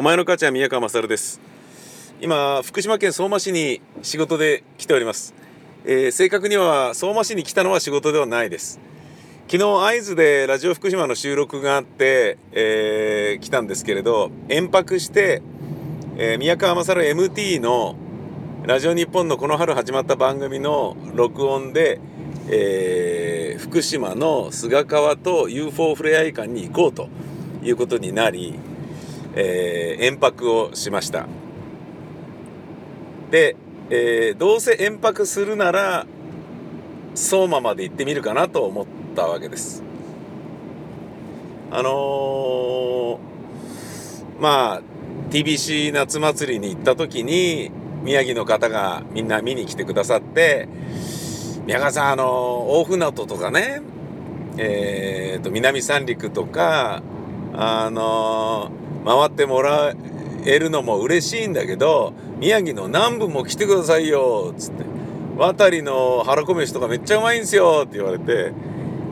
お前の母ちゃん宮川勝です。今福島県相馬市に仕事で来ております、えー、正確には相馬市に来たのは仕事ではないです。昨日会津でラジオ福島の収録があって、えー、来たんですけれど延泊して、えー、宮川勝 MT のラジオ日本のこの春始まった番組の録音で、えー、福島の菅川と UFO ふれあい館に行こうということになりえー、延泊をしました。で、えー、どうせ延泊するなら相馬まで行ってみるかなと思ったわけです。あのー、まあ TBC 夏祭りに行った時に宮城の方がみんな見に来てくださって宮川さんあの大船渡とかねえーと南三陸とかあのー回ってもらえるのも嬉しいんだけど宮城の南部も来てくださいよっつって。渡りの腹こ飯とかめっちゃうまいんですよって言われて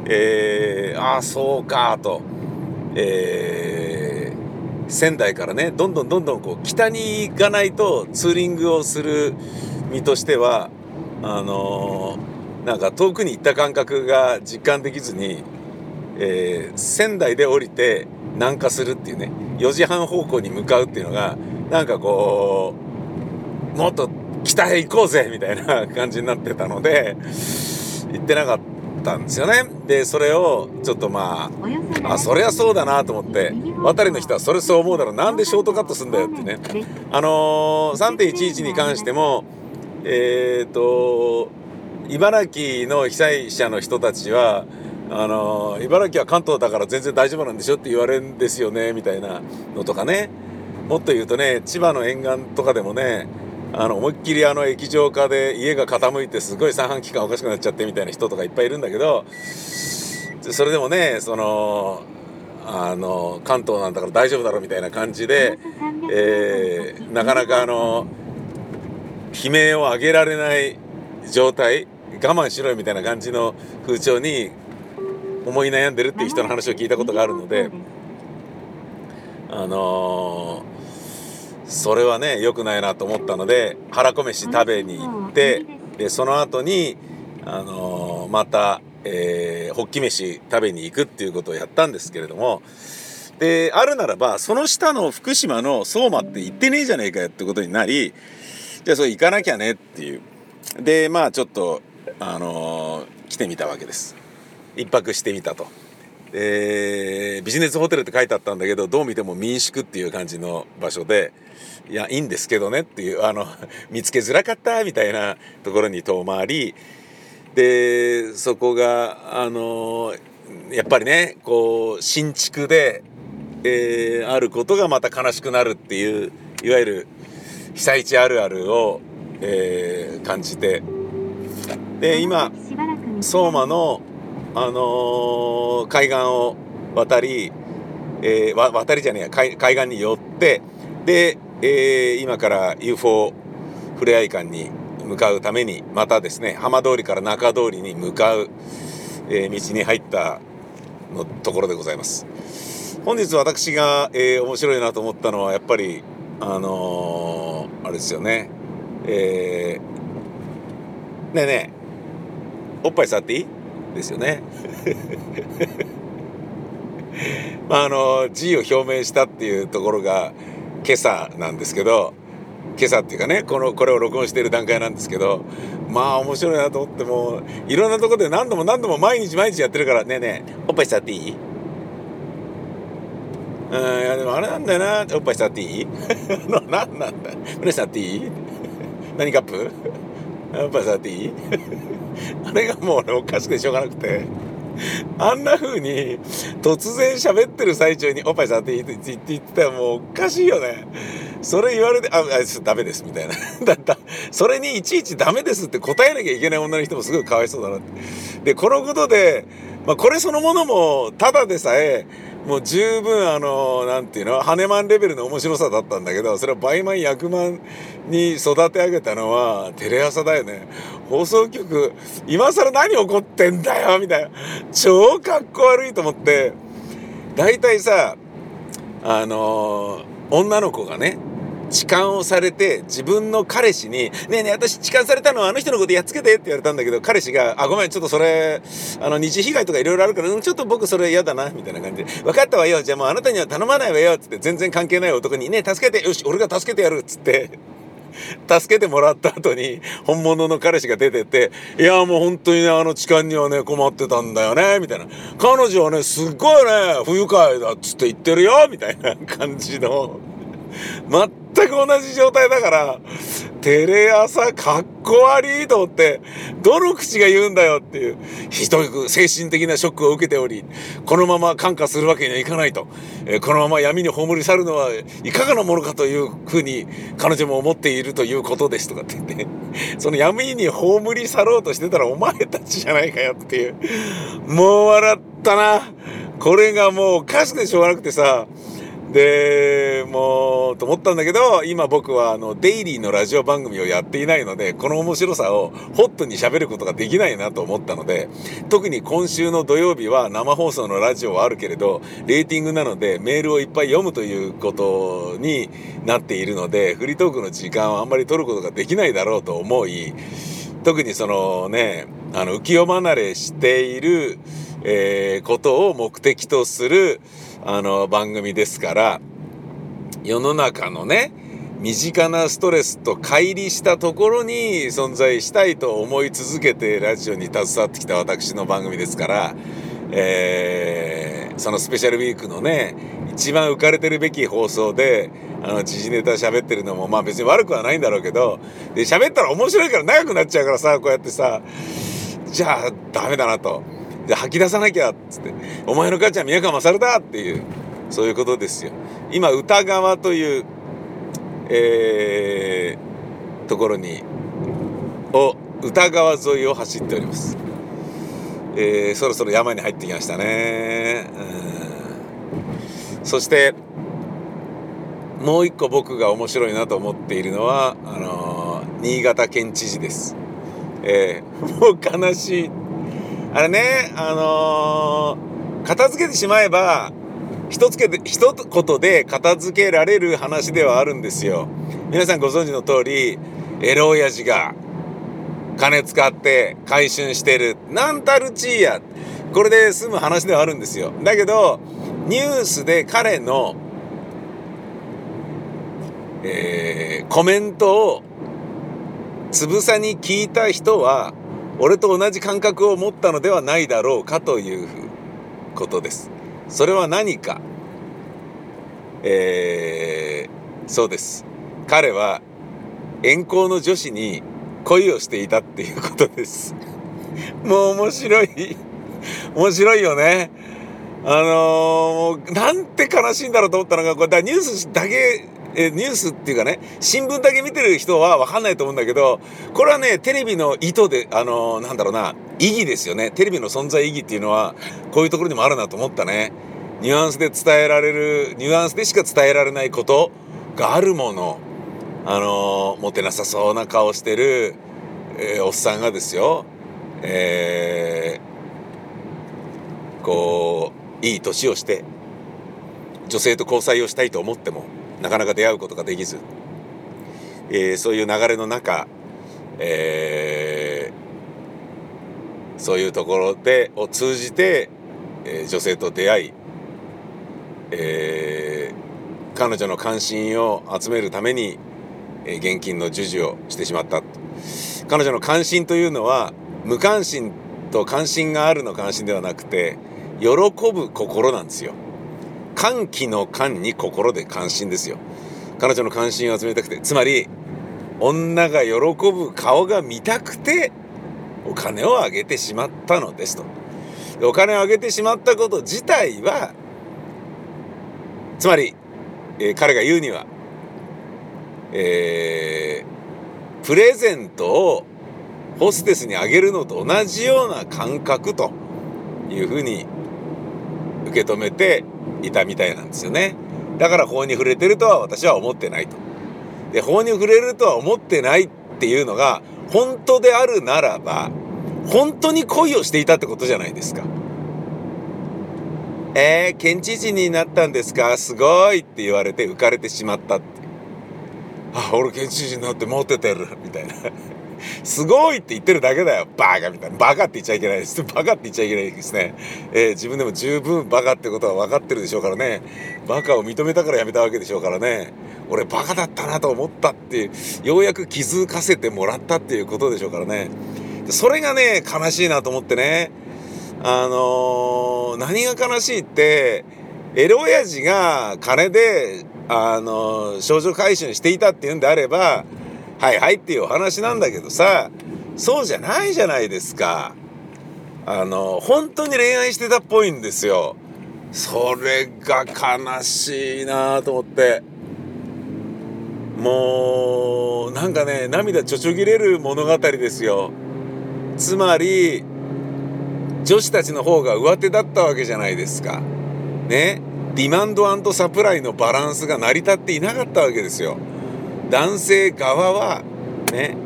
えー、ああそうかと、えー、仙台からねどんどんどんどんこう北に行かないとツーリングをする身としてはあのー、なんか遠くに行った感覚が実感できずに、えー、仙台で降りて南下するっていうね4時半方向に向かうっていうのがなんかこうもっと北へ行こうぜみたいな感じになってたので行ってなかったんですよね。でそれをちょっとまああそりゃそうだなと思って渡りの人はそれそう思うだろう。なんでショートカットすんだよってね。あのー、3.11に関してもえっ、ー、と茨城の被災者の人たちはあの茨城は関東だから全然大丈夫なんでしょって言われるんですよねみたいなのとかね。もっと言うとね千葉の沿岸とかでもねあの思いっきりあの液状化で家が傾いてすごい三半規管おかしくなっちゃってみたいな人とかいっぱいいるんだけどそれでもねそのあの関東なんだから大丈夫だろうみたいな感じで、えー、なかなかあの悲鳴を上げられない状態我慢しろよみたいな感じの風潮に思い悩んでるっていう人の話を聞いたことがあるのであのー、それはね良くないなと思ったので腹こ飯食べに行ってでその後にあのー、また、えー、ホッキ飯食べに行くっていうことをやったんですけれどもであるならばその下の福島の相馬って行ってねえじゃねえかよってことになりじゃあそれ行かなきゃねっていうでまあちょっとあのー、来てみたわけです。1泊してみたと。えー、ビジネスホテルって書いてあったんだけどどう見ても民宿っていう感じの場所でいやいいんですけどねっていうあの 見つけづらかったみたいなところに遠回り。でそこがあのやっぱりねこう新築で、えー、あることがまた悲しくなるっていういわゆる被災地あるあるを、えー、感じて。で今相馬のあのー、海岸を渡り、えー、渡りじゃねえや海岸に寄ってで、えー、今から UFO ふれあい館に向かうためにまたですね浜通りから中通りに向かう、え道に入ったのところでございます。本日私が、え面白いなと思ったのはやっぱりあのあれですよねえー、ねえねえおっぱい触っていい？ですよね。まあ、あの辞意を表明したっていうところが今朝なんですけど今朝っていうかねこのこれを録音している段階なんですけどまあ面白いなと思ってもいろんなとこで何度も何度も毎日毎日やってるからねえねえおっぱい触っていい？うんいやでもあれなんだよなおっぱい触っていい？何なんだ？胸触っていい？何カップ？おっぱい触っていい？あれがもう俺おかしくてしょうがなくて。あんな風に突然喋ってる最中に「おっぱい触っていい?」って言ってたらもうおかしいよね。それ言われて「ああダメです」みたいな。だった。それにいちいち「ダメです」って答えなきゃいけない女の人もすごいかわいそうだなって。でこのことで、まあ、これそのものもただでさえもう十分あの何ていうのハネマンレベルの面白さだったんだけどそれは倍満役満に育て上げたのはテレ朝だよね。放送局今更何怒ってんだよみたいな。超かっこ悪いと思って。大体さあの女の子がね痴漢をされて自分の彼氏に「ねえねえ私痴漢されたのはあの人のことやっつけて」って言われたんだけど彼氏が「あごめんちょっとそれあの二次被害とかいろいろあるから、うん、ちょっと僕それ嫌だな」みたいな感じで「分かったわよじゃあもうあなたには頼まないわよ」つって全然関係ない男に「ねえ助けてよし俺が助けてやる」っつって。助けてもらった後に本物の彼氏が出てって「いやもう本当にねあの痴漢にはね困ってたんだよね」みたいな「彼女はねすっごいね不愉快だ」っつって言ってるよみたいな感じの。全く同じ状態だからテレ朝かっこ悪いと思ってどの口が言うんだよっていうひどく精神的なショックを受けておりこのまま感化するわけにはいかないと、このまま闇に葬り去るのはいかがなものかというふうに彼女も思っているということですとかって言ってその闇に葬り去ろうとしてたらお前たちじゃないかよっていうもう笑ったな。これがもうおかしくてしょうがなくてさでもうと思ったんだけど今僕はあのデイリーのラジオ番組をやっていないのでこの面白さをホットに喋ることができないなと思ったので特に今週の土曜日は生放送のラジオはあるけれどレーティングなのでメールをいっぱい読むということになっているのでフリートークの時間をあんまり取ることができないだろうと思い特にそのねあの浮世離れしている、えー、ことを目的とするあの番組ですから世の中のね身近なストレスと乖離したところに存在したいと思い続けてラジオに携わってきた私の番組ですから、えー、そのスペシャルウィークのね一番浮かれてるべき放送であの時事ネタ喋ってるのもまあ別に悪くはないんだろうけどで喋ったら面白いから長くなっちゃうからさこうやってさじゃあダメだなと。で吐き出さなきゃっつって「お前の母ちゃん宮川勝だ!」っていうそういうことですよ。今歌川という、えー、ところにを歌川沿いを走っております。えー、そろそろ山に入ってきましたね。そしてもう一個僕が面白いなと思っているのはあのー、新潟県知事です。えー、もう悲しいあれね、あのー、片付けてしまえば、一つけで、一言で片付けられる話ではあるんですよ。皆さんご存知の通り、エロ親父が金使って回収してる。なんたるちーや。これで済む話ではあるんですよ。だけど、ニュースで彼の、えー、コメントをつぶさに聞いた人は、俺と同じ感覚を持ったのではないだろうかということです。それは何か、えー、そうです。彼は遠行の女子に恋をしていたっていうことです。もう面白い。面白いよね。あのー、なんて悲しいんだろうと思ったのが、これだニュースだけえニュースっていうかね新聞だけ見てる人は分かんないと思うんだけどこれはねテレビの意図であのなんだろうな意義ですよね。テレビの存在意義っていうのはこういうところにもあるなと思ったね。ニュアンスで伝えられるニュアンスでしか伝えられないことがあるものあのもてなさそうな顔してる、えー、おっさんがですよ。えー、こういい年をして女性と交際をしたいと思ってもなかなか出会うことができず、えー、そういう流れの中、えー、そういうところでを通じて、えー、女性と出会い、えー、彼女の関心を集めるために、え現金の授受をしてしまった彼女の関心というのは無関心と関心があるの関心ではなくて喜ぶ心なんですよ。歓喜の歓に心で関心ですよ。彼女の関心を集めたくて。つまり女が喜ぶ顔が見たくてお金をあげてしまったのですと。お金をあげてしまったこと自体はつまり、えー、彼が言うには、えー、プレゼントをホステスにあげるのと同じような感覚というふうに受け止めていたみたいなんですよね。だから法に触れてるとは私は思ってないと。で法に触れるとは思ってないっていうのが本当であるならば本当に恋をしていたってことじゃないですか。えー、県知事になったんですか？すごいって言われて浮かれてしまったって。あ、俺県知事になってモテてる。みたいな。すごいって言ってるだけだよ。バカみたいな。バカって言っちゃいけないです。バカって言っちゃいけないですね。えー、自分でも十分バカってことは分かってるでしょうからね。バカを認めたからやめたわけでしょうからね。俺バカだったなと思ったっていう、ようやく気づかせてもらったっていうことでしょうからね。それがね、悲しいなと思ってね。あのー、何が悲しいって、エロ親父が金で、あのー、少女回収していたっていうんであれば、はいはいっていうお話なんだけどさ、そうじゃないじゃないですか。あの、本当に恋愛してたっぽいんですよ。それが悲しいなと思って。もう、なんかね、涙ちょちょぎれる物語ですよ。つまり、女子たちの方が上手だったわけじゃないですか。ね？ディマンドサプライのバランスが成り立っていなかったわけですよ。男性側は、ね、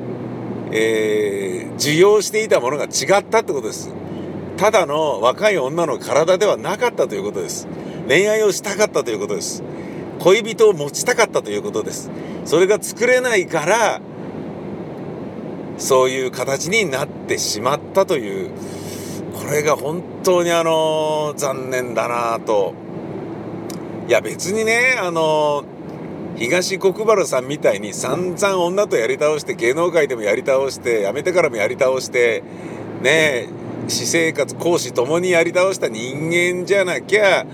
えー、受容していたものが違ったってことです。ただの若い女の体ではなかったということです。恋愛をしたかったということです。恋人を持ちたかったということです。それが作れないから、そういう形になってしまったというこれが本当にあの残念だなといや別にねあの東国原さんみたいに散々女とやり倒して芸能界でもやり倒して辞めてからもやり倒してね私生活講師ともにやり倒した人間じゃなきゃ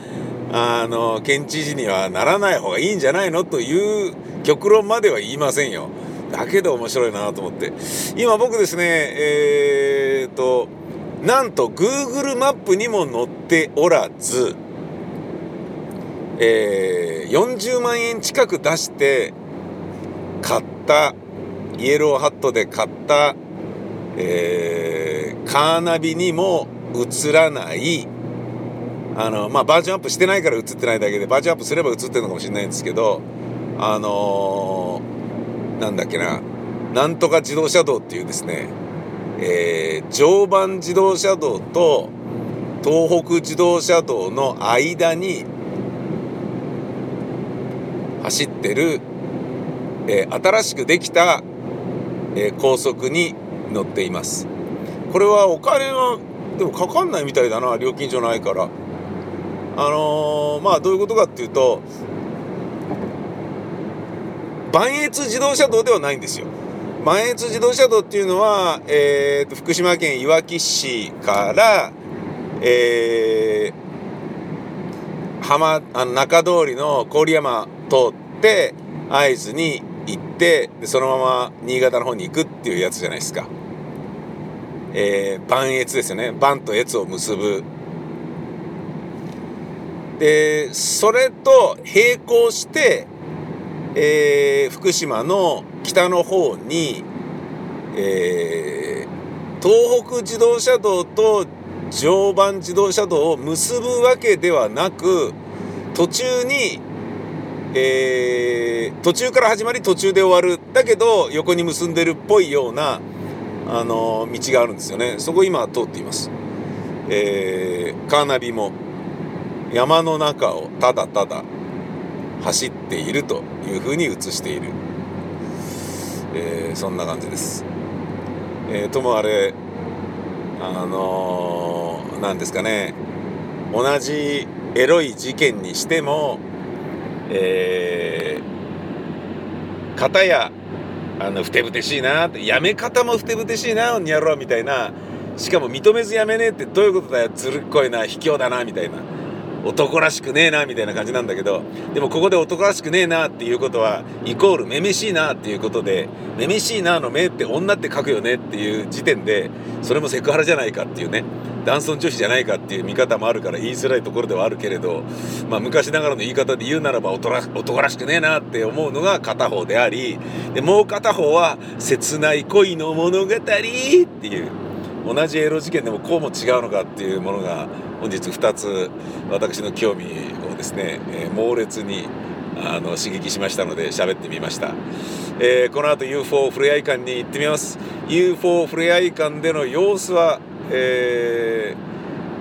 あの県知事にはならない方がいいんじゃないのという極論までは言いませんよ。だけど面白いなと思って今僕ですねえー、っとなんと Google マップにも載っておらず、えー、40万円近く出して買ったイエローハットで買った、えー、カーナビにも映らない。あのまあバージョンアップしてないから映ってないだけでバージョンアップすれば映ってるのかもしれないんですけどあのー、なんだっけななんとか自動車道っていうですねえー、常磐自動車道と東北自動車道の間に走ってる、えー、新しくできた、えー、高速に乗っています。これはお金がでもかかんないみたいだな料金所ないから。あのー、まあどういうことかっていうと磐越自動車道ではないんですよ。磐越自動車道っていうのは、えーと、福島県いわき市から、えー、浜あの中通りの郡山通って会津に行ってでそのまま新潟の方に行くっていうやつじゃないですか。えー、磐越ですよね磐と越を結ぶでそれと並行してえー、福島の北の方に、えー、東北自動車道と常磐自動車道を結ぶわけではなく途中に、えー、途中から始まり途中で終わる。だけど横に結んでるっぽいような、あの道があるんですよね。そこ今通っています、えー、カーナビも山の中をただただ走っているというふうに映している、えー、そんな感じです。えー、ともあれあのー、ですかね。同じエロい事件にしてもえー、片やあのふてぶてしいなってやめ方もふてぶてしいなにやろうみたいなしかも認めずやめねえってどういうことだよずるっこいな卑怯だなみたいな。男らしくねえなみたいな感じなんだけどでもここで男らしくねえなっていうことはイコールめめしいなっていうことでめめしいなの目って女って書くよねっていう時点でそれもセクハラじゃないかっていうね男尊女子じゃないかっていう見方もあるから言いづらいところではあるけれど、まあ、昔ながらの言い方で言うならば男らしくねえなって思うのが片方でありでもう片方は切ない恋の物語っていう同じエロ事件でもこうも違うのかっていうものが本日2つ私の興味をですね、えー、猛烈にあの刺激しましたので喋ってみました、えー、この後 UFO ふれあい館に行ってみます。UFO ふれあい館での様子は、え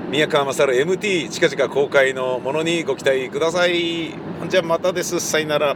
ー、宮川勝 MT 近々公開のものにご期待ください。じゃあまたです。さよなら。